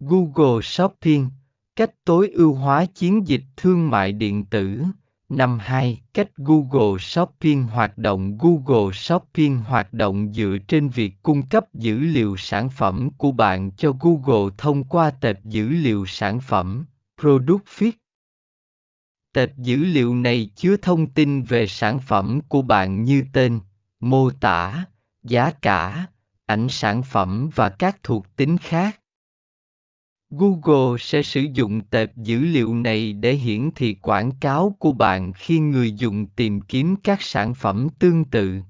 Google Shopping, cách tối ưu hóa chiến dịch thương mại điện tử. Năm 2. Cách Google Shopping hoạt động Google Shopping hoạt động dựa trên việc cung cấp dữ liệu sản phẩm của bạn cho Google thông qua tệp dữ liệu sản phẩm, Product Feed. Tệp dữ liệu này chứa thông tin về sản phẩm của bạn như tên, mô tả, giá cả, ảnh sản phẩm và các thuộc tính khác. Google sẽ sử dụng tệp dữ liệu này để hiển thị quảng cáo của bạn khi người dùng tìm kiếm các sản phẩm tương tự.